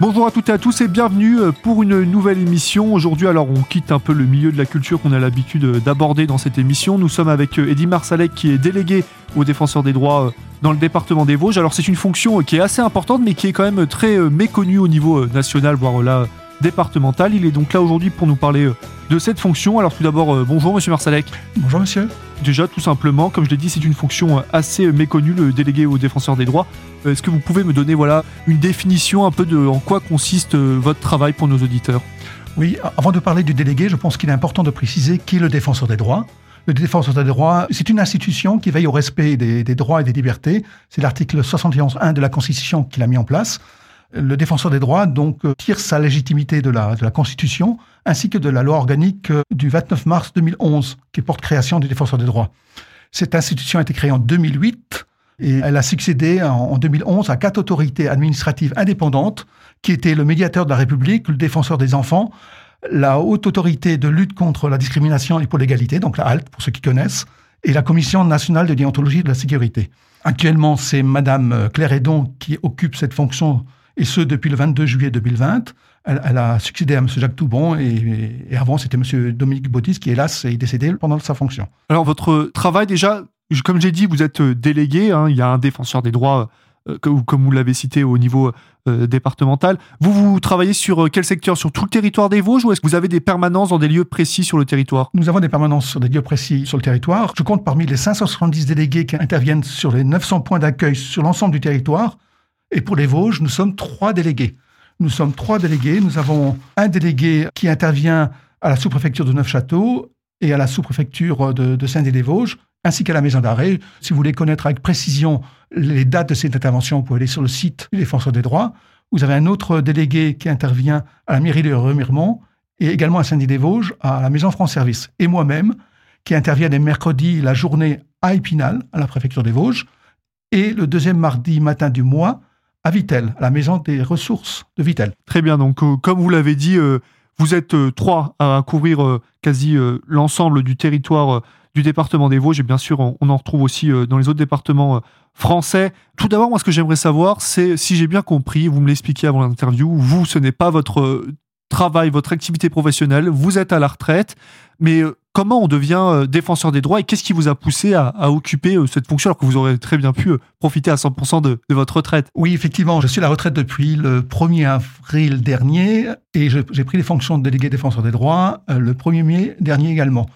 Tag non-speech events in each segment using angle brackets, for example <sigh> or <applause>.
Bonjour à toutes et à tous et bienvenue euh, pour une nouvelle émission. Aujourd'hui, alors on quitte un peu le milieu de la culture qu'on a l'habitude euh, d'aborder dans cette émission. Nous sommes avec euh, Eddy Marsalek qui est délégué aux défenseurs des droits dans le département des Vosges. Alors c'est une fonction qui est assez importante mais qui est quand même très méconnue au niveau national, voire là Il est donc là aujourd'hui pour nous parler de cette fonction. Alors tout d'abord, bonjour Monsieur Marsalek. Bonjour Monsieur. Déjà, tout simplement, comme je l'ai dit, c'est une fonction assez méconnue, le délégué aux défenseurs des droits. Est-ce que vous pouvez me donner voilà, une définition un peu de en quoi consiste euh, votre travail pour nos auditeurs? Oui, avant de parler du délégué, je pense qu'il est important de préciser qui est le défenseur des droits. Le défenseur des droits, c'est une institution qui veille au respect des, droits et des libertés. C'est l'article 71.1 de la Constitution qu'il a mis en place. Le défenseur des droits donc euh, tire sa légitimité de la, Constitution ainsi que de la loi organique euh, du 29 mars 2011 qui porte création du défenseur des droits. Cette institution a été créée en 2008 et elle a succédé en 2011 à quatre autorités administratives indépendantes qui étaient le médiateur de la République, le défenseur des enfants, la haute autorité de lutte contre la discrimination et pour l'égalité, donc la HALT pour ceux qui connaissent, et la Commission nationale de déontologie de la sécurité. Actuellement, c'est Madame Claire Edon qui occupe cette fonction et ce depuis le 22 juillet 2020. Elle, a succédé à M. Jacques Toubon et, avant c'était M. Dominique Bautis qui hélas est décédé pendant sa fonction. Alors votre travail déjà, comme j'ai dit, vous êtes euh, délégué, hein, il y a un défenseur des droits euh, comme vous l'avez cité au niveau euh, départemental. Vous, vous travaillez sur quel secteur? Sur tout le territoire des Vosges ou est-ce que vous avez des permanences dans des lieux précis sur le territoire? Nous avons des permanences sur des lieux précis sur le territoire. Je compte parmi les 570 délégués qui interviennent sur les 900 points d'accueil sur l'ensemble du territoire. Et pour les Vosges, nous sommes trois délégués. Nous sommes trois délégués. Nous avons un délégué qui intervient à la sous-préfecture de Neufchâteau et à la sous-préfecture de, Saint-Denis-des-Vosges, ainsi qu'à la maison d'arrêt. Si vous voulez connaître avec précision les dates de cette intervention, vous pouvez aller sur le site du Défenseur des droits. Vous avez un autre délégué qui intervient à la mairie de Remiremont et également à Saint-Denis-des-Vosges, à la maison France Service. Et moi-même, qui intervient les mercredis, la journée à Épinal, à la préfecture des Vosges, et le deuxième mardi matin du mois, à Vitel, à la maison des ressources de Vitel. Très bien, donc euh, comme vous l'avez dit, euh, vous êtes euh, trois à couvrir quasi l'ensemble du territoire du département des Vosges, et bien sûr, on, en retrouve aussi dans les autres départements français. Tout d'abord, moi, ce que j'aimerais savoir, c'est si j'ai bien compris, vous me l'expliquiez avant l'interview, vous, ce n'est pas votre travail, votre activité professionnelle, vous êtes à la retraite, mais comment on devient euh, défenseur des droits et qu'est-ce qui vous a poussé à, occuper euh, cette fonction alors que vous aurez très bien pu euh, profiter à 100% de, votre retraite? Oui, effectivement, je suis à la retraite depuis le 1er avril dernier et j'ai pris les fonctions de délégué défenseur des droits le 1er mai dernier également.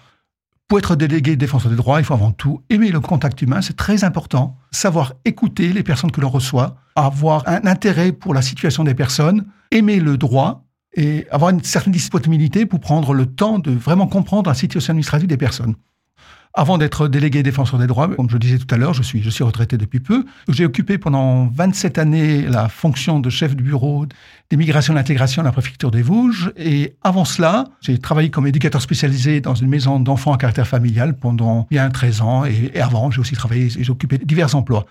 Pour être délégué défenseur des droits, il faut avant tout aimer le contact humain, c'est très important. Savoir écouter les personnes que l'on reçoit, avoir un intérêt pour la situation des personnes, aimer le droit et avoir une certaine disponibilité pour prendre le temps de vraiment comprendre la situation administrative des personnes. Avant d'être délégué défenseur des droits, comme je disais tout à l'heure, je suis, je suis retraité depuis peu. J'ai occupé pendant 27 années la fonction de chef du bureau d'immigration et d'intégration à la préfecture des Vosges. Et avant cela, j'ai travaillé comme éducateur spécialisé dans une maison d'enfants à caractère familial pendant bien 13 ans. Et, et avant, j'ai aussi travaillé et j'ai occupé divers emplois.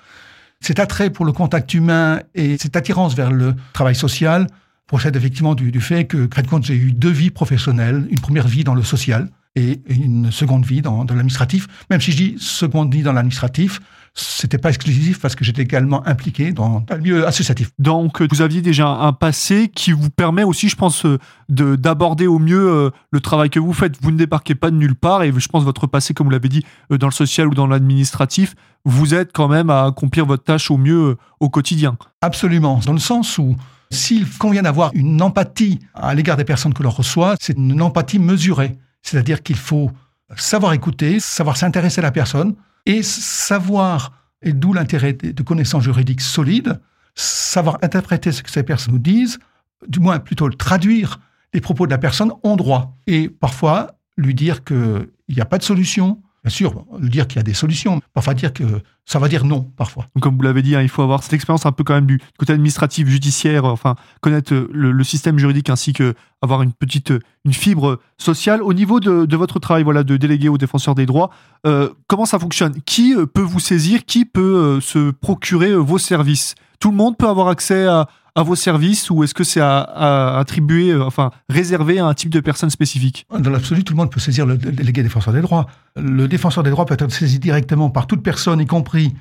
Cet attrait pour le contact humain et cette attirance vers le travail social procède effectivement du, fait que, de compte, j'ai eu deux vies professionnelles, une première vie dans le social et une seconde vie dans, l'administratif. Même si je dis seconde vie dans l'administratif, c'était pas exclusif parce que j'étais également impliqué dans le milieu associatif. Donc, vous aviez déjà un passé qui vous permet aussi, je pense, euh, de d'aborder au mieux euh, le travail que vous faites. Vous ne débarquez pas de nulle part et je pense votre passé, comme vous l'avez dit, euh, dans le social ou dans l'administratif, vous êtes quand même à accomplir votre tâche au mieux au quotidien. Absolument, dans le sens où s'il convient d'avoir une empathie à l'égard des personnes que l'on reçoit, c'est une empathie mesurée. C'est-à-dire qu'il faut savoir écouter, savoir s'intéresser à la personne et savoir, et d'où l'intérêt de connaissances juridiques solides, savoir interpréter ce que ces personnes nous disent, du moins plutôt traduire les propos de la personne en droit. Et parfois, lui dire qu'il n'y a pas de solution, Bien sûr, dire qu'il y a des solutions, parfois dire que ça va dire non, parfois. comme vous l'avez dit, hein, il faut avoir cette expérience un peu quand même du côté administratif, judiciaire, enfin, connaître euh, le, système juridique ainsi que avoir une petite euh, fibre sociale. Au niveau de, votre travail voilà, de délégué aux défenseurs des droits, euh, comment ça fonctionne? Qui peut vous saisir? Qui peut se procurer vos services? Tout le monde peut avoir accès à, vos services ou est-ce que c'est à, attribuer, euh, enfin réservé à un type de personne spécifique? Dans l'absolu, tout le monde peut saisir le délégué défenseur des droits. Le défenseur des droits peut être saisi directement par toute personne, y compris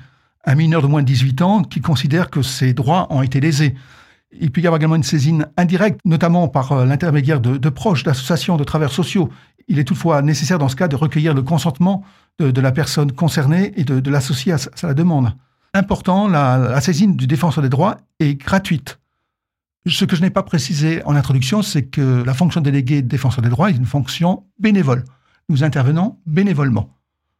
un mineur de moins de 18 ans, qui considère que ses droits ont été lésés. Il peut y avoir également une saisine indirecte, notamment par euh, l'intermédiaire de, proches, d'associations, de travers sociaux. Il est toutefois nécessaire dans ce cas de recueillir le consentement de, la personne concernée et de, l'associer à, sa demande. Important, la, saisine du défenseur des droits est gratuite. Ce que je n'ai pas précisé en introduction, c'est que la fonction déléguée défenseur des droits est une fonction bénévole. Nous intervenons bénévolement.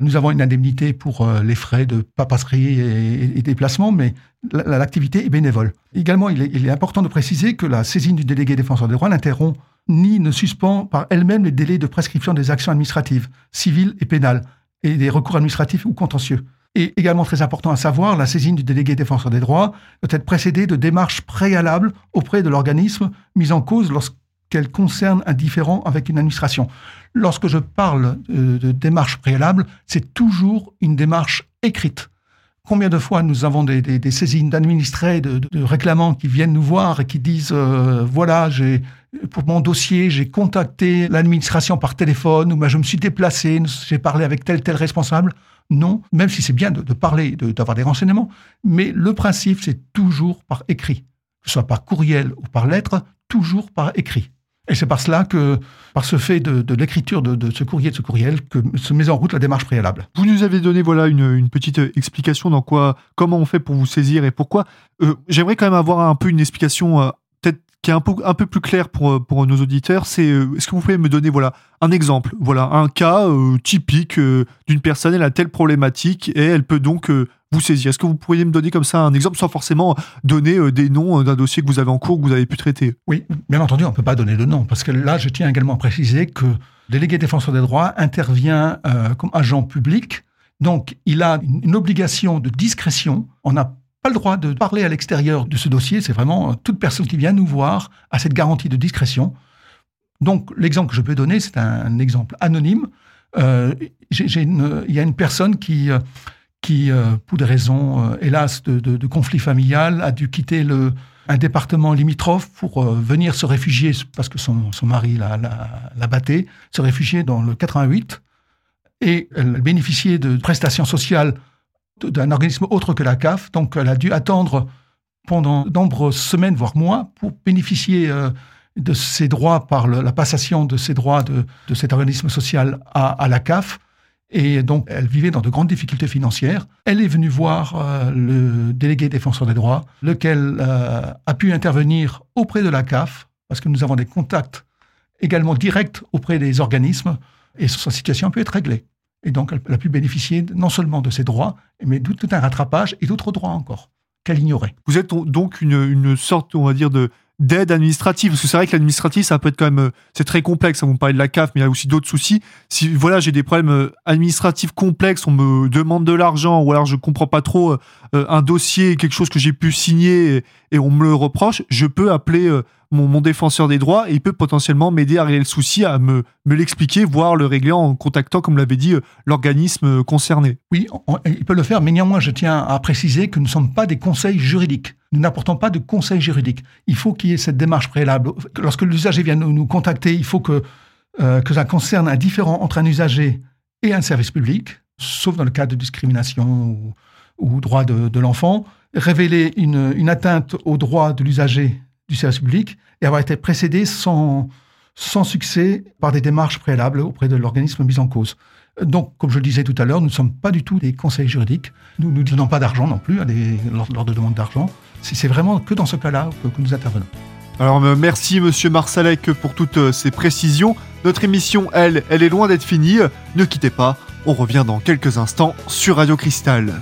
Nous avons une indemnité pour euh, les frais de papasserie et, déplacement, mais l'activité est bénévole. Également, il est, important de préciser que la saisine du délégué défenseur des droits n'interrompt ni ne suspend par elle-même les délais de prescription des actions administratives, civiles et pénales, et des recours administratifs ou contentieux. Et également très important à savoir, la saisine du délégué défenseur des droits doit être précédée de démarches préalables auprès de l'organisme mis en cause lorsqu'elle concerne un différent avec une administration. Lorsque je parle de, démarche préalable, c'est toujours une démarche écrite. Combien de fois nous avons des, saisines d'administrés, de, réclamants qui viennent nous voir et qui disent euh, voilà, j'ai pour mon dossier, j'ai contacté l'administration par téléphone ou je me suis déplacé, j'ai parlé avec tel tel responsable. Non, même si c'est bien de, parler, d'avoir des renseignements, mais le principe, c'est toujours par écrit, que ce soit par courriel ou par lettre, toujours par écrit. Et c'est par cela que, par ce fait de, l'écriture de, ce courrier, de ce courriel, que se met en route la démarche préalable. Vous nous avez donné voilà une, petite explication dans quoi, comment on fait pour vous saisir et pourquoi. Euh, j'aimerais quand même avoir un peu une explication euh, peut-être qui est un peu, un peu plus claire pour, pour nos auditeurs. C'est est-ce que vous pouvez me donner voilà un exemple, voilà un cas euh, typique d'une personne, elle a telle problématique et elle peut donc vous saisir. Est-ce que vous pourriez me donner comme ça un exemple sans forcément donner euh, des noms euh, d'un dossier que vous avez en cours, que vous avez pu traiter? Oui, bien entendu, on ne peut pas donner de nom parce que là, je tiens également à préciser que le délégué défenseur des droits intervient euh, comme agent public. Donc, il a une obligation de discrétion. On n'a pas le droit de parler à l'extérieur de ce dossier. C'est vraiment toute personne qui vient nous voir a cette garantie de discrétion. Donc, l'exemple que je peux donner, c'est un, exemple anonyme. il y a une personne qui qui, euh, pour des raisons, euh, hélas, de, conflit familial, a dû quitter le, un département limitrophe pour euh, venir se réfugier, parce que son, son mari l'a, la, se réfugier dans le 88. Et elle bénéficiait de prestations sociales d'un organisme autre que la CAF. Donc, elle a dû attendre pendant de nombreuses semaines, voire mois, pour bénéficier de ses droits par la passation de ses droits de, de cet organisme social à la CAF. Et donc, elle vivait dans de grandes difficultés financières. Elle est venue voir euh, le délégué défenseur des droits, lequel euh, a pu intervenir auprès de la CAF, parce que nous avons des contacts également directs auprès des organismes, et sa situation a pu être réglée. Et donc, elle, a pu bénéficier non seulement de ses droits, mais de tout un rattrapage et d'autres droits encore qu'elle ignorait. Vous êtes donc une, une sorte, on va dire, de, d'aide administrative parce que c'est vrai que l'administratif ça peut être quand même euh, c'est très complexe vous me parlez de la CAF mais il y a aussi d'autres soucis si voilà j'ai des problèmes euh, administratifs complexes on me demande de l'argent ou alors je comprends pas trop euh, un dossier quelque chose que j'ai pu signer et, on me le reproche je peux appeler mon, défenseur des droits et il peut potentiellement m'aider à régler le souci, à me, me l'expliquer, voire le régler en contactant, comme l'avait dit, l'organisme concerné. Oui, il peut le faire, mais néanmoins, je tiens à préciser que nous ne sommes pas des conseils juridiques. Nous n'apportons pas de conseils juridiques. Il faut qu'il y ait cette démarche préalable. Lorsque l'usager vient nous, contacter, il faut que, euh, que ça concerne un différent entre un usager et un service public, sauf dans le cas de discrimination ou, droit de, l'enfant, révéler une, une atteinte au droit de l'usager du service public et avoir été précédé sans, sans succès par des démarches préalables auprès de l'organisme mis en cause. Donc, comme je le disais tout à l'heure, nous ne sommes pas du tout des conseils juridiques. Nous ne donnons pas d'argent non plus des, lors, de demandes d'argent. C'est vraiment que dans ce cas-là que, nous intervenons. Alors, euh, merci Monsieur Marsalek pour toutes euh, ces précisions. Notre émission, elle, elle est loin d'être finie. Ne quittez pas, on revient dans quelques instants sur Radio Cristal.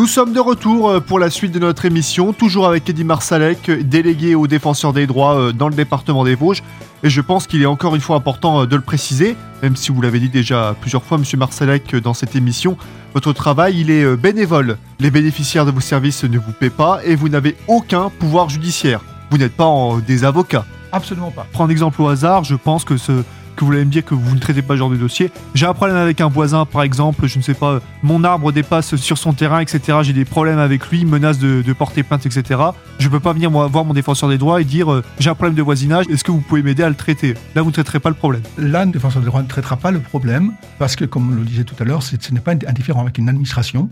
Nous sommes de retour euh, pour la suite de notre émission, toujours avec Eddy Marsalek, délégué aux défenseurs des droits euh, dans le département des Vosges. Et je pense qu'il est encore une fois important euh, de le préciser, même si vous l'avez dit déjà plusieurs fois, Monsieur Marsalek, dans cette émission, votre travail, il est bénévole. Les bénéficiaires de vos services ne vous paient pas et vous n'avez aucun pouvoir judiciaire. Vous n'êtes pas des avocats. Absolument pas. Prends un exemple au hasard, je pense que ce, que vous allez me dire que vous ne traitez pas ce genre de dossier. J'ai un problème avec un voisin, par exemple, je ne sais pas, mon arbre dépasse sur son terrain, etc. J'ai des problèmes avec lui, menace de, porter plainte, etc. Je peux pas venir voir mon défenseur des droits et dire euh, j'ai un problème de voisinage, est-ce que vous pouvez m'aider à le traiter? Là, vous ne traiterez pas le problème. Là, le défenseur des droits ne traitera pas le problème parce que, comme on le disait tout à l'heure, ce n'est pas indifférent avec une administration,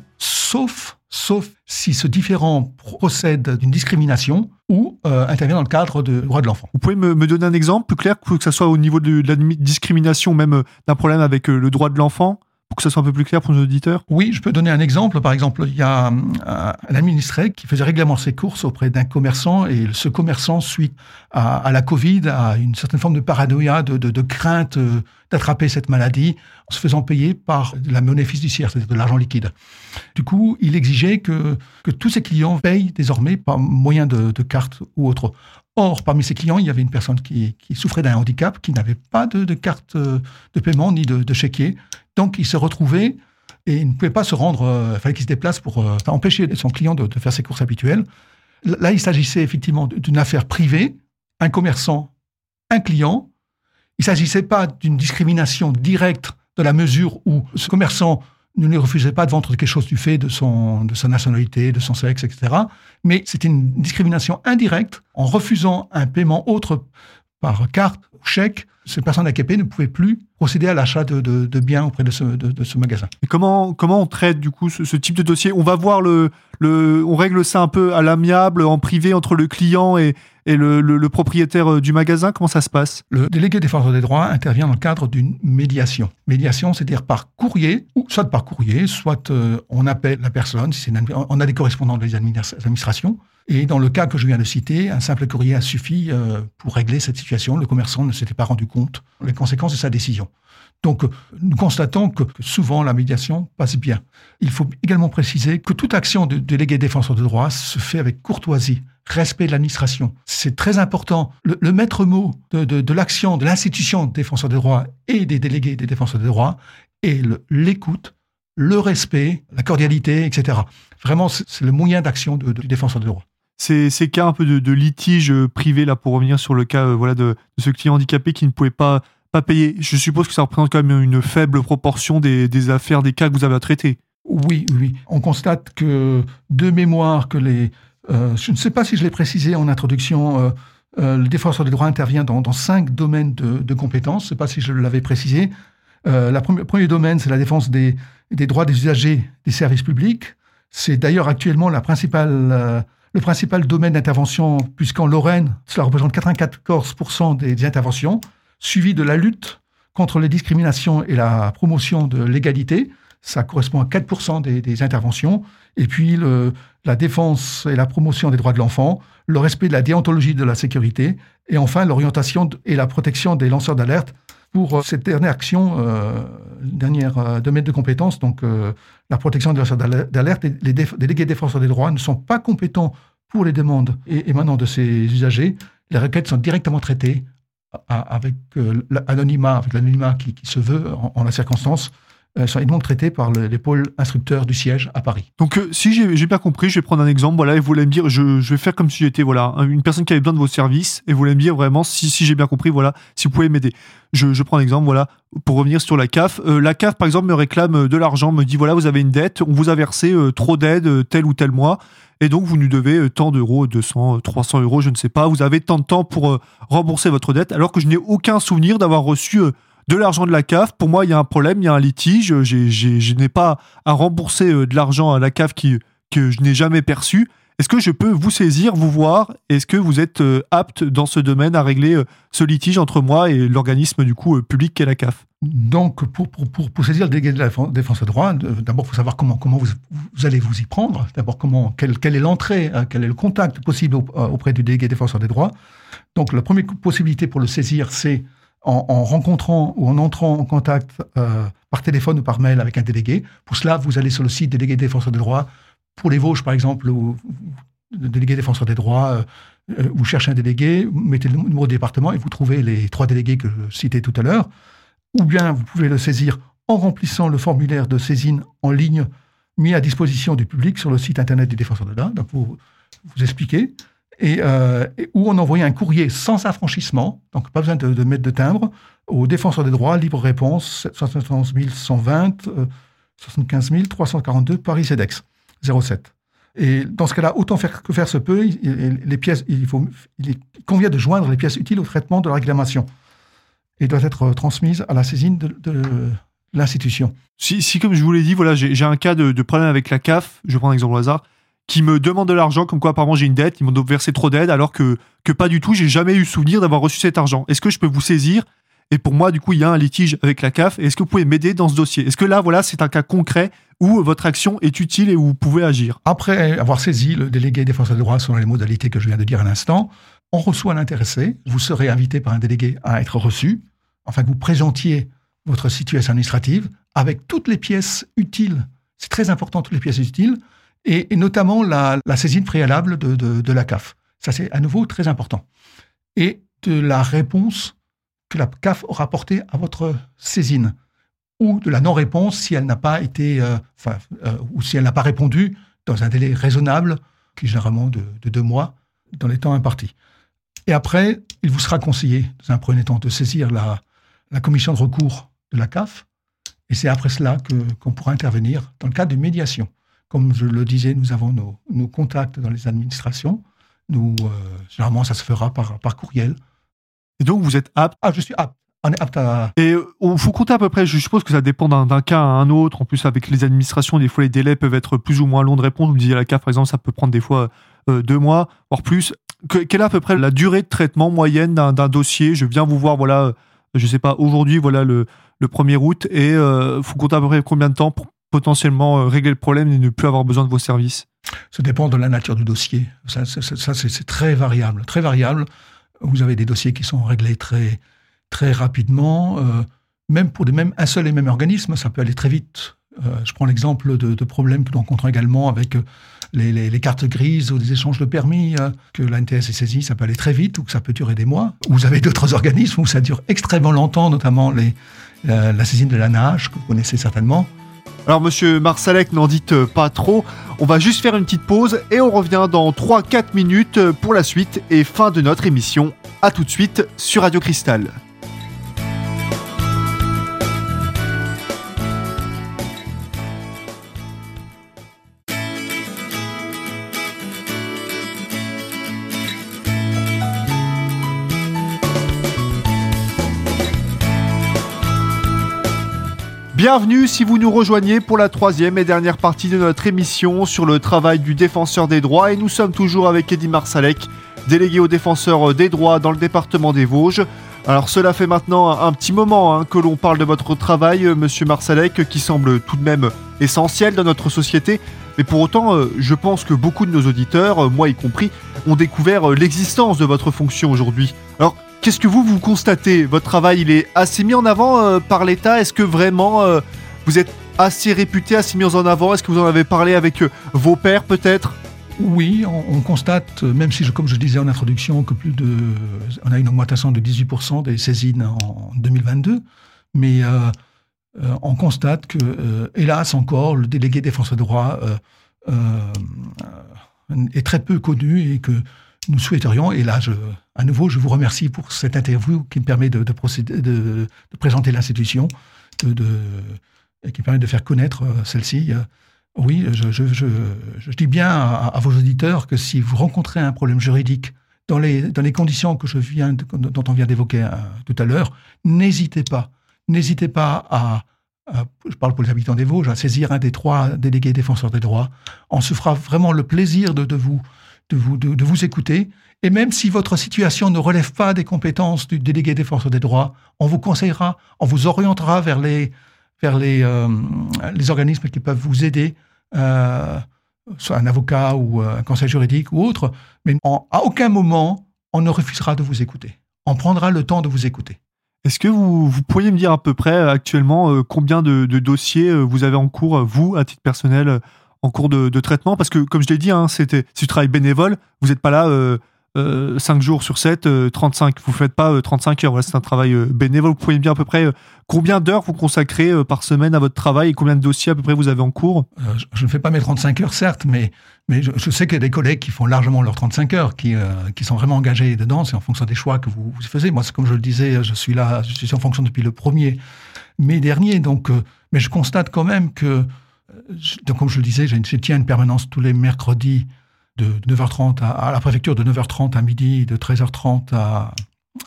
sauf sauf si ce différent procède d'une discrimination ou euh, intervient dans le cadre de droits de l'enfant. Vous pouvez me, donner un exemple plus clair, que ce soit au niveau de, la discrimination, même euh, d'un problème avec euh, le droit de l'enfant? Que ce soit un peu plus clair pour nos auditeurs? Oui, je peux donner un exemple. Par exemple, il y a un administré qui faisait régulièrement ses courses auprès d'un commerçant et ce commerçant, suite à, la Covid, a une certaine forme de paranoïa, de, crainte d'attraper cette maladie en se faisant payer par la monnaie fiduciaire, c'est-à-dire de l'argent liquide. Du coup, il exigeait que, que tous ses clients payent désormais par moyen de, de carte ou autre. Or, parmi ses clients, il y avait une personne qui, souffrait d'un handicap, qui n'avait pas de, carte euh, de paiement ni de, chéquier. Donc, il se retrouvait et il ne pouvait pas se rendre, euh, il fallait qu'il se déplace pour euh, empêcher son client de, faire ses courses habituelles. Là, il s'agissait effectivement d'une affaire privée, un commerçant, un client. Il ne s'agissait pas d'une discrimination directe de la mesure où ce commerçant ne lui refusait pas de vendre quelque chose du fait de, son, de sa nationalité, de son sexe, etc. Mais c'était une discrimination indirecte en refusant un paiement autre par carte ou chèque. Cette personne handicapée ne pouvait plus procéder à l'achat de, de, biens auprès de ce, de, ce magasin. Et comment, comment on traite du coup ce, type de dossier? On va voir le, le, on règle ça un peu à l'amiable, en privé entre le client et, et le, propriétaire euh, du magasin Comment ça se passe? Le délégué défenseur des droits intervient dans le cadre d'une médiation. Médiation, c'est-à-dire par courrier, ou soit par courrier, soit euh, on appelle la personne, si on a des correspondants des administrations, et dans le cas que je viens de citer, un simple courrier a suffi euh, pour régler cette situation. Le commerçant ne s'était pas rendu compte des conséquences de sa décision. Donc, nous constatons que, souvent la médiation passe bien. Il faut également préciser que toute action de délégué défenseur de droits se fait avec courtoisie, respect de l'administration. C'est très important. Le, maître mot de, l'action de l'institution défenseur des droits et des délégués des défenseurs des droits est l'écoute, le, respect, la cordialité, etc. Vraiment, c'est le moyen d'action du défenseur des droits. Ces, ces, cas un peu de, litige privé, là, pour revenir sur le cas euh, voilà, de, ce client handicapé qui ne pouvait pas, pas payer, je suppose que ça représente quand même une faible proportion des, des affaires, des cas que vous avez à traiter. Oui, oui. On constate que, de mémoire, que les, euh, je ne sais pas si je l'ai précisé en introduction, euh, euh, le défenseur des droits intervient dans, cinq domaines de, compétences. Je ne sais pas si je l'avais précisé. le premier, domaine, c'est la défense des, droits des usagers des services publics. C'est d'ailleurs actuellement la principale, le principal domaine d'intervention, puisqu'en Lorraine, cela représente 94% des, interventions, suivi de la lutte contre les discriminations et la promotion de l'égalité. Ça correspond à 4% des, interventions. Et puis la défense et la promotion des droits de l'enfant, le respect de la déontologie de la sécurité, et enfin l'orientation et la protection des lanceurs d'alerte pour euh, cette dernière action, euh, dernière euh, domaine de compétences, donc la protection des d'alerte, les délégués défenseurs des droits ne sont pas compétents pour les demandes émanant de ces usagers. Les requêtes sont directement traitées avec l'anonymat, avec l'anonymat qui, se veut en la circonstance, euh, sont donc traités par les pôles instructeurs du siège à Paris. Donc, euh, si j'ai bien compris, je vais prendre un exemple. Voilà, et vous allez me dire, je, vais faire comme si j'étais voilà une personne qui avait besoin de vos services, et vous allez me dire vraiment si, si j'ai bien compris, voilà, si vous pouvez m'aider. Je, prends un exemple, voilà, pour revenir sur la CAF. Euh, la CAF, par exemple, me réclame de l'argent, me dit voilà, vous avez une dette, on vous a versé trop d'aide tel ou tel mois. Et donc, vous nous devez tant d'euros, 200, 300 euros, je ne sais pas. Vous avez tant de temps pour rembourser votre dette, alors que je n'ai aucun souvenir d'avoir reçu de l'argent de la CAF. Pour moi, il y a un problème, il y a un litige. je n'ai pas à rembourser euh, de l'argent à la CAF qui, que je n'ai jamais perçu. Est-ce que je peux vous saisir, vous voir? Est-ce que vous êtes euh, apte dans ce domaine à régler euh, ce litige entre moi et l'organisme du coup public qu'est la CAF? Donc, pour, pour, pour, saisir le délégué de la défense des droits, d'abord, il faut savoir comment, comment vous, allez vous y prendre. D'abord, comment, quelle, quelle est l'entrée, hein, quel est le contact possible auprès du délégué défenseur des droits. Donc, la première possibilité pour le saisir, c'est en, rencontrant ou en entrant en contact euh, par téléphone ou par mail avec un délégué. Pour cela, vous allez sur le site délégué défenseur des droits. Pour les Vosges, par exemple, ou le délégué défenseur des droits, euh, euh, vous cherchez un délégué, vous mettez le numéro de département et vous trouvez les trois délégués que je citais tout à l'heure. Ou bien vous pouvez le saisir en remplissant le formulaire de saisine en ligne mis à disposition du public sur le site internet du défenseur des droits. Donc vous, vous expliquez. Et, où on envoyait un courrier sans affranchissement, donc pas besoin de, mettre de timbre, au défenseur des droits, libre réponse, 71 120, 75 342, Paris CEDEX, 07. Et dans ce cas-là, autant faire que faire se peut, les pièces, il, il convient de joindre les pièces utiles au traitement de la réclamation et doit être transmise à la saisine de, l'institution. Si, comme je vous l'ai dit, voilà, j'ai un cas de, problème avec la CAF, je prends un exemple au hasard, qui me demande de l'argent, comme quoi apparemment j'ai une dette, ils m'ont versé trop d'aide, alors que, que pas du tout, j'ai jamais eu souvenir d'avoir reçu cet argent. Est-ce que je peux vous saisir? Et pour moi, du coup, il y a un litige avec la CAF. Est-ce que vous pouvez m'aider dans ce dossier? Est-ce que là, voilà, c'est un cas concret où votre action est utile et où vous pouvez agir? Après avoir saisi le délégué défenseur des droits selon les modalités que je viens de dire à l'instant, on reçoit l'intéressé. Vous serez invité par un délégué à être reçu, enfin que vous présentiez votre situation administrative avec toutes les pièces utiles. C'est très important, toutes les pièces utiles, et, notamment la, saisine préalable de, la CAF. Ça, c'est à nouveau très important. Et de la réponse que la CAF aura porté à votre saisine ou de la non-réponse si elle n'a pas été, euh, enfin, euh, ou si elle n'a pas répondu dans un délai raisonnable, qui est généralement de, deux mois, dans les temps impartis. Et après, il vous sera conseillé, dans un premier temps, de saisir la, commission de recours de la CAF, et c'est après cela qu'on pourra intervenir dans le cadre de médiation. Comme je le disais, nous avons nos, nos contacts dans les administrations. Nous, euh, généralement, ça se fera par, par courriel. Et donc, vous êtes apte? Ah, je suis apte. On est apte à... Et il faut compter à peu près, je suppose que ça dépend d'un cas à un autre. En plus, avec les administrations, des fois, les délais peuvent être plus ou moins longs de réponse. Vous me disiez, la CAF, par exemple, ça peut prendre des fois euh, deux mois, voire plus. quelle est à peu près la durée de traitement moyenne d'un dossier? Je viens vous voir, voilà, je sais pas, aujourd'hui, voilà, le, le 1er août, et il euh, faut compter à peu près combien de temps pour potentiellement euh, régler le problème et ne plus avoir besoin de vos services Ça dépend de la nature du dossier. Ça, c'est très variable, très variable. Vous avez des dossiers qui sont réglés très, très rapidement. Euh, même pour des mêmes, un seul et même organisme, ça peut aller très vite. Euh, je prends l'exemple de, problèmes que nous rencontrons également avec les, cartes grises ou des échanges de permis, que l'ANTS est saisie, ça peut aller très vite ou que ça peut durer des mois. Vous avez d'autres organismes où ça dure extrêmement longtemps, notamment la saisine de la nage, que vous connaissez certainement. Alors monsieur Marsalek, n'en dites euh, pas trop, on va juste faire une petite pause et on revient dans 3-4 minutes pour la suite et fin de notre émission. A tout de suite sur Radio Cristal. Bienvenue si vous nous rejoignez pour la troisième et dernière partie de notre émission sur le travail du défenseur des droits et nous sommes toujours avec Eddy Marsalek, délégué au défenseur des droits dans le département des Vosges. Alors cela fait maintenant un petit moment hein, que l'on parle de votre travail, euh, monsieur Marsalek, qui semble tout de même essentiel dans notre société. Mais pour autant, euh, je pense que beaucoup de nos auditeurs, euh, moi y compris, ont découvert l'existence de votre fonction aujourd'hui. Alors Qu'est-ce que vous, vous constatez? Votre travail, il est assez mis en avant euh, par l'État? Est-ce que vraiment euh, vous êtes assez réputé, assez mis en avant? Est-ce que vous en avez parlé avec euh, vos pairs peut-être? Oui, on, constate, même si, comme je disais en introduction, que plus de, on a une augmentation de 18% des saisines en 2022, mais on constate que, hélas encore, le délégué défenseur de droit est très peu connu et que nous souhaiterions, et là, je, à nouveau, je vous remercie pour cette interview qui me permet de, procéder, de, présenter l'institution, qui permet de faire connaître euh, celle-ci. Euh, oui, je, dis bien à, vos auditeurs que si vous rencontrez un problème juridique dans les, conditions que je viens dont on vient d'évoquer euh, tout à l'heure, n'hésitez pas, n'hésitez pas à, je parle pour les habitants des Vosges, à saisir un des trois délégués défenseurs des droits. On se fera vraiment le plaisir de vous de vous, écouter. Et même si votre situation ne relève pas des compétences du délégué défenseur des droits, on vous conseillera, on vous orientera vers les, vers les, euh, les organismes qui peuvent vous aider, euh, soit un avocat ou euh, un conseil juridique ou autre. Mais à aucun moment, on ne refusera de vous écouter. On prendra le temps de vous écouter. Est-ce que vous, vous, pourriez me dire à peu près actuellement combien de, dossiers vous avez en cours, vous, à titre personnel, en cours de, traitement Parce que, comme je l'ai dit, hein, c'était du travail bénévole. Vous n'êtes pas là euh, 5 jours sur 7, 35. Vous faites pas 35 heures. Voilà, c'est un travail bénévole. Vous pouvez bien à peu près combien d'heures vous consacrez par semaine à votre travail et combien de dossiers à peu près vous avez en cours? Je ne fais pas mes 35 heures, certes, mais, je, sais qu'il y a des collègues qui font largement leurs 35 heures, qui, qui sont vraiment engagés dedans. C'est en fonction des choix que vous, vous faisiez. Moi, comme je le disais, je suis là, je suis en fonction depuis le 1er mai dernier. Donc, mais je constate quand même que, donc, comme je le disais, je tiens une permanence tous les mercredis de 9h30 à, la préfecture, de 9h30 à midi, de 13h30 à,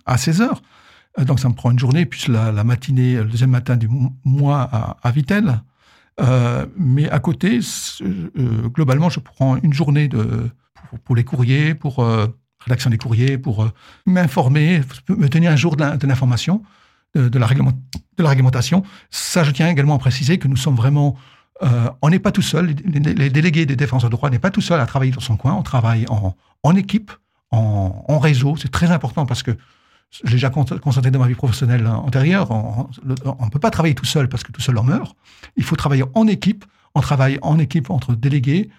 à 16h. Euh, donc ça me prend une journée, puis la, matinée, le deuxième matin du mois à, à Vitel. Euh, mais à côté, euh, globalement, je prends une journée pour, les courriers, pour rédaction des courriers, pour m'informer, me tenir un jour de l'information, de, de, de la réglementation. Ça, je tiens également à préciser que nous sommes vraiment euh, on n'est pas tout seul, les, délégués des défenseurs de droit n'est pas tout seul à travailler dans son coin, on travaille en, équipe, en, réseau, c'est très important parce que j'ai déjà constaté dans ma vie professionnelle antérieure, on ne peut pas travailler tout seul parce que tout seul on meurt, il faut travailler en équipe, on travaille en équipe entre délégués,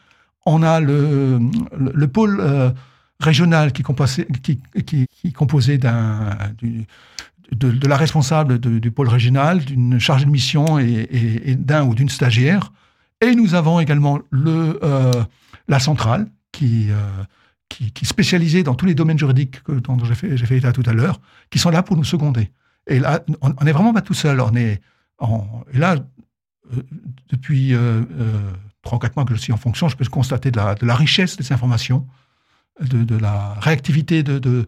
on a le, pôle euh, régional qui, qui est composé d'un de, la responsable du pôle régional, d'une chargée de mission et, d'un ou d'une stagiaire. Et nous avons également le, euh, la centrale qui, euh, qui, qui, est spécialisée dans tous les domaines juridiques que, dont j'ai fait, fait, état tout à l'heure, qui sont là pour nous seconder. Et là, on n'est vraiment pas tout seul. On est et là, euh, depuis trois ou quatre mois que je suis en fonction, je peux constater de la, de la richesse des informations, de la réactivité de,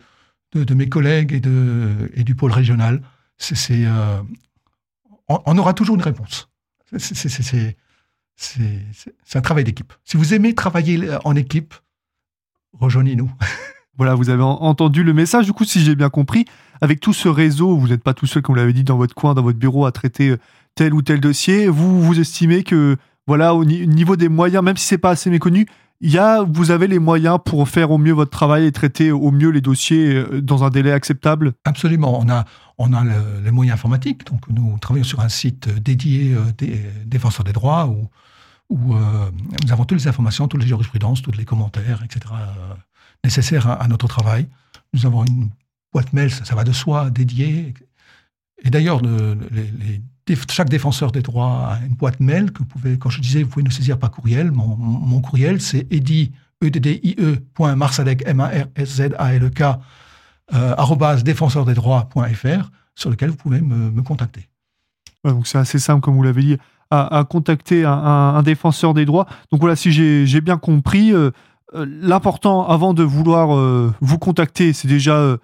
de mes collègues et, de, et du pôle régional. Euh, on, aura toujours une réponse. C'est, un travail d'équipe. Si vous aimez travailler en équipe, rejoignez-nous. <laughs> Voilà, vous avez entendu le message. Du coup, si j'ai bien compris, avec tout ce réseau, vous n'êtes pas tout seul, comme vous l'avez dit, dans votre coin, dans votre bureau, à traiter euh, tel ou tel dossier. Vous, vous estimez que, voilà, au niveau des moyens, même si c'est pas assez méconnu, il y a, vous avez les moyens pour faire au mieux votre travail et traiter au mieux les dossiers euh, dans un délai acceptable? Absolument. On a, on a les moyens informatiques. Donc, nous travaillons sur un site dédié euh, des défenseurs des droits où, euh, nous avons toutes les informations, toutes les jurisprudences, tous les commentaires, etc., nécessaires à, notre travail. Nous avons une boîte mail, ça, va de soi, dédiée. Et d'ailleurs, les chaque défenseur des droits a une boîte mail que vous pouvez, quand je disais, vous pouvez nous saisir par courriel. Mon, courriel, c'est edi, e e, défenseur des droits.fr, sur lequel vous pouvez me, contacter. donc c'est assez simple, comme vous l'avez dit, à, contacter un, défenseur des droits. Donc voilà, si j'ai bien compris, euh, euh, l'important avant de vouloir euh, vous contacter, c'est déjà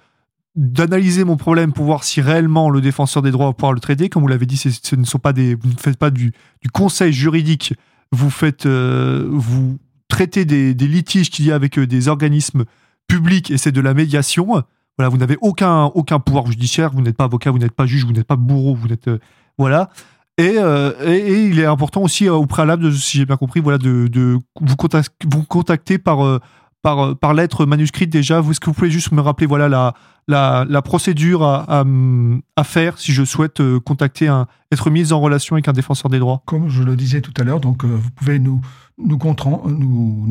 d'analyser mon problème pour voir si réellement le défenseur des droits va pouvoir le traiter. Comme vous l'avez dit, ce ne sont pas des, vous ne faites pas du, du conseil juridique, vous faites, euh, vous traitez des, des litiges qu'il y a avec euh, des organismes publics et c'est de la médiation. Voilà, vous n'avez aucun, aucun pouvoir judiciaire, vous n'êtes pas avocat, vous n'êtes pas juge, vous n'êtes pas bourreau, vous n'êtes, euh, voilà. Et, et, il est important aussi au préalable, si j'ai bien compris, voilà, de, de vous, contacter, vous contacter par par, par lettre manuscrite déjà. Est-ce que vous pouvez juste me rappeler voilà la, la, procédure à, faire si je souhaite euh, contacter un, être mise en relation avec un défenseur des droits Comme je le disais tout à l'heure, donc euh, vous pouvez nous, nous,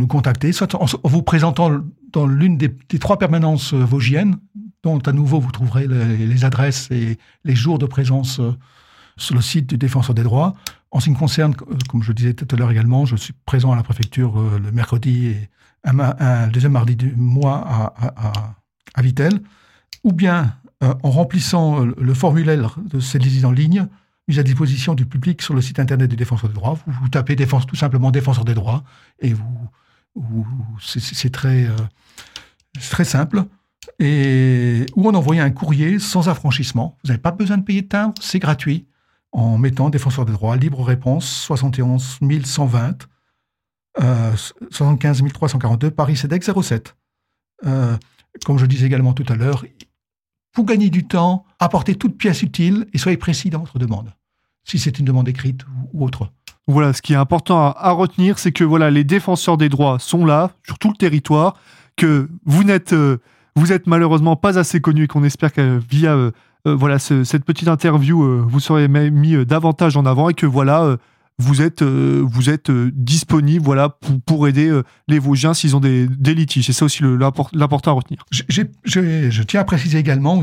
contacter, soit en, vous présentant dans l'une des, trois permanences euh, vosgiennes, dont à nouveau vous trouverez les, adresses et les jours de présence sur le site du défenseur des droits. En ce qui me concerne, comme je disais tout à l'heure également, je suis présent à la préfecture le mercredi et un, deuxième mardi du mois à, à, à ou bien euh, en remplissant euh, le formulaire de ces visites en ligne mis à disposition du public sur le site internet du défenseur des droits. Vous, tapez tout simplement défenseur des droits et vous, c'est très, euh, très simple. Et ou en envoyant un courrier sans affranchissement. Vous n'avez pas besoin de payer de timbre, c'est gratuit. En mettant défenseur des droits, libre réponse 71 120 euh, 75 342 Paris CEDEX 07. comme je disais également tout à l'heure, pour gagner du temps, apportez toute pièce utile et soyez précis dans votre demande, si c'est une demande écrite ou, autre. Voilà, ce qui est important à, retenir, c'est que voilà, les défenseurs des droits sont là sur tout le territoire, que vous n'êtes euh, vous êtes malheureusement pas assez connu et qu'on espère que via euh, euh, voilà cette petite interview vous serez mis davantage en avant et que voilà vous êtes, vous êtes disponible voilà, pour, pour aider les Vosgiens s'ils ont des, des litiges. C'est ça aussi l'important à retenir. je tiens à préciser également,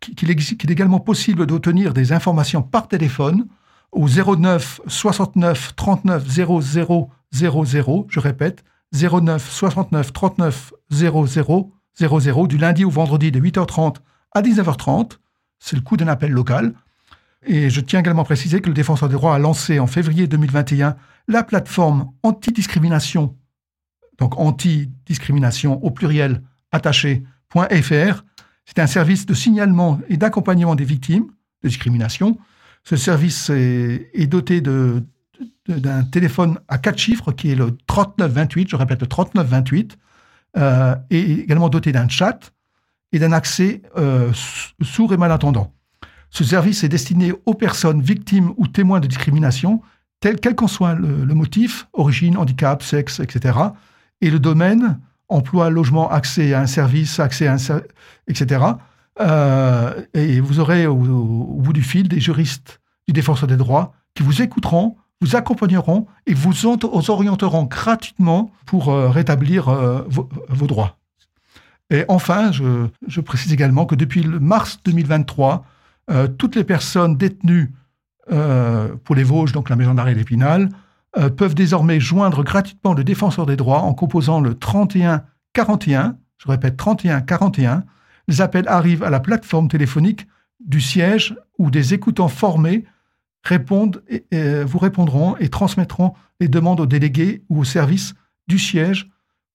qu'il est également possible d'obtenir des informations par téléphone au 09 69 39 00 00, je répète, 09 69 39 00 00, du lundi au vendredi de 8h30 à 19h30. C'est le coût d'un appel local. Et je tiens également à préciser que le défenseur des droits a lancé en février 2021 la plateforme antidiscrimination, donc antidiscrimination au pluriel attaché.fr, c'est un service de signalement et d'accompagnement des victimes de discrimination. Ce service est, doté d'un téléphone à quatre chiffres qui est le 3928, je répète le 3928, euh, et également doté d'un chat et d'un accès euh, sourd et malentendant. Ce service est destiné aux personnes victimes ou témoins de discrimination, quel qu'en soit le, motif, origine, handicap, sexe, etc. Et le domaine, emploi, logement, accès à un service, accès à un etc. Euh, et vous aurez au, bout du fil des juristes du défenseur des droits qui vous écouteront, vous accompagneront et vous, orienteront gratuitement pour euh, rétablir euh, vos, droits. Et enfin, je, précise également que depuis mars 2023, toutes les personnes détenues pour les Vosges, donc la maison d'arrêt d'Épinal, euh, peuvent désormais joindre gratuitement le défenseur des droits en composant le 31 41. Je répète 31 41. Les appels arrivent à la plateforme téléphonique du siège où des écoutants formés répondent et, vous répondront et transmettront les demandes aux délégués ou au service du siège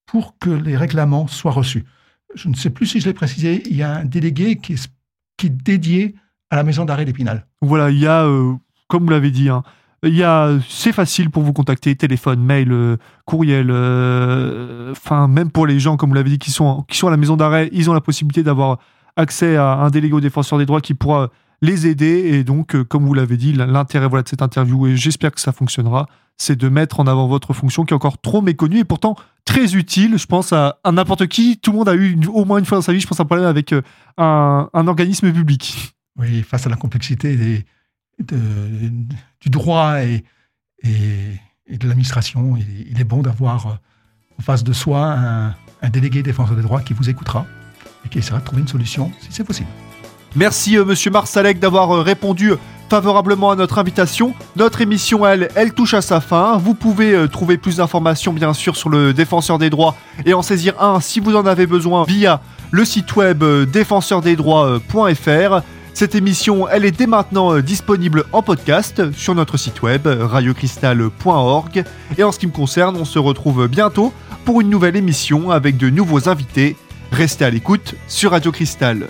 pour que les règlements soient reçus. Je ne sais plus si je l'ai précisé, il y a un délégué qui est, qui est dédié à la maison d'arrêt d'Épinal. Voilà, il y a, euh, comme vous l'avez dit, hein, il y a, c'est facile pour vous contacter, téléphone, mail, euh, courriel. Euh, enfin, même pour les gens, comme vous l'avez dit, qui sont, qui sont à la maison d'arrêt, ils ont la possibilité d'avoir accès à un délégué au défenseur des droits qui pourra les aider. Et donc, comme vous l'avez dit, l'intérêt voilà, de cette interview, et j'espère que ça fonctionnera, c'est de mettre en avant votre fonction qui est encore trop méconnue et pourtant très utile, je pense, à, n'importe qui. Tout le monde a eu au moins une fois dans sa vie, je pense, un problème avec un organisme public. Oui, face à la complexité du droit et, et, de l'administration. Il, est bon d'avoir euh, en face de soi un, délégué défenseur des droits qui vous écoutera et qui essaiera de trouver une solution si c'est possible. Merci euh, Monsieur Marsalek d'avoir euh, répondu favorablement à notre invitation. Notre émission, elle, elle touche à sa fin. Vous pouvez trouver plus d'informations, bien sûr, sur le défenseur des droits et en saisir un si vous en avez besoin via le site web défenseurdesdroits.fr. Cette émission, elle est dès maintenant euh, disponible en podcast sur notre site web radiocristal.org. Et en ce qui me concerne, on se retrouve bientôt pour une nouvelle émission avec de nouveaux invités. Restez à l'écoute sur Radio Cristal.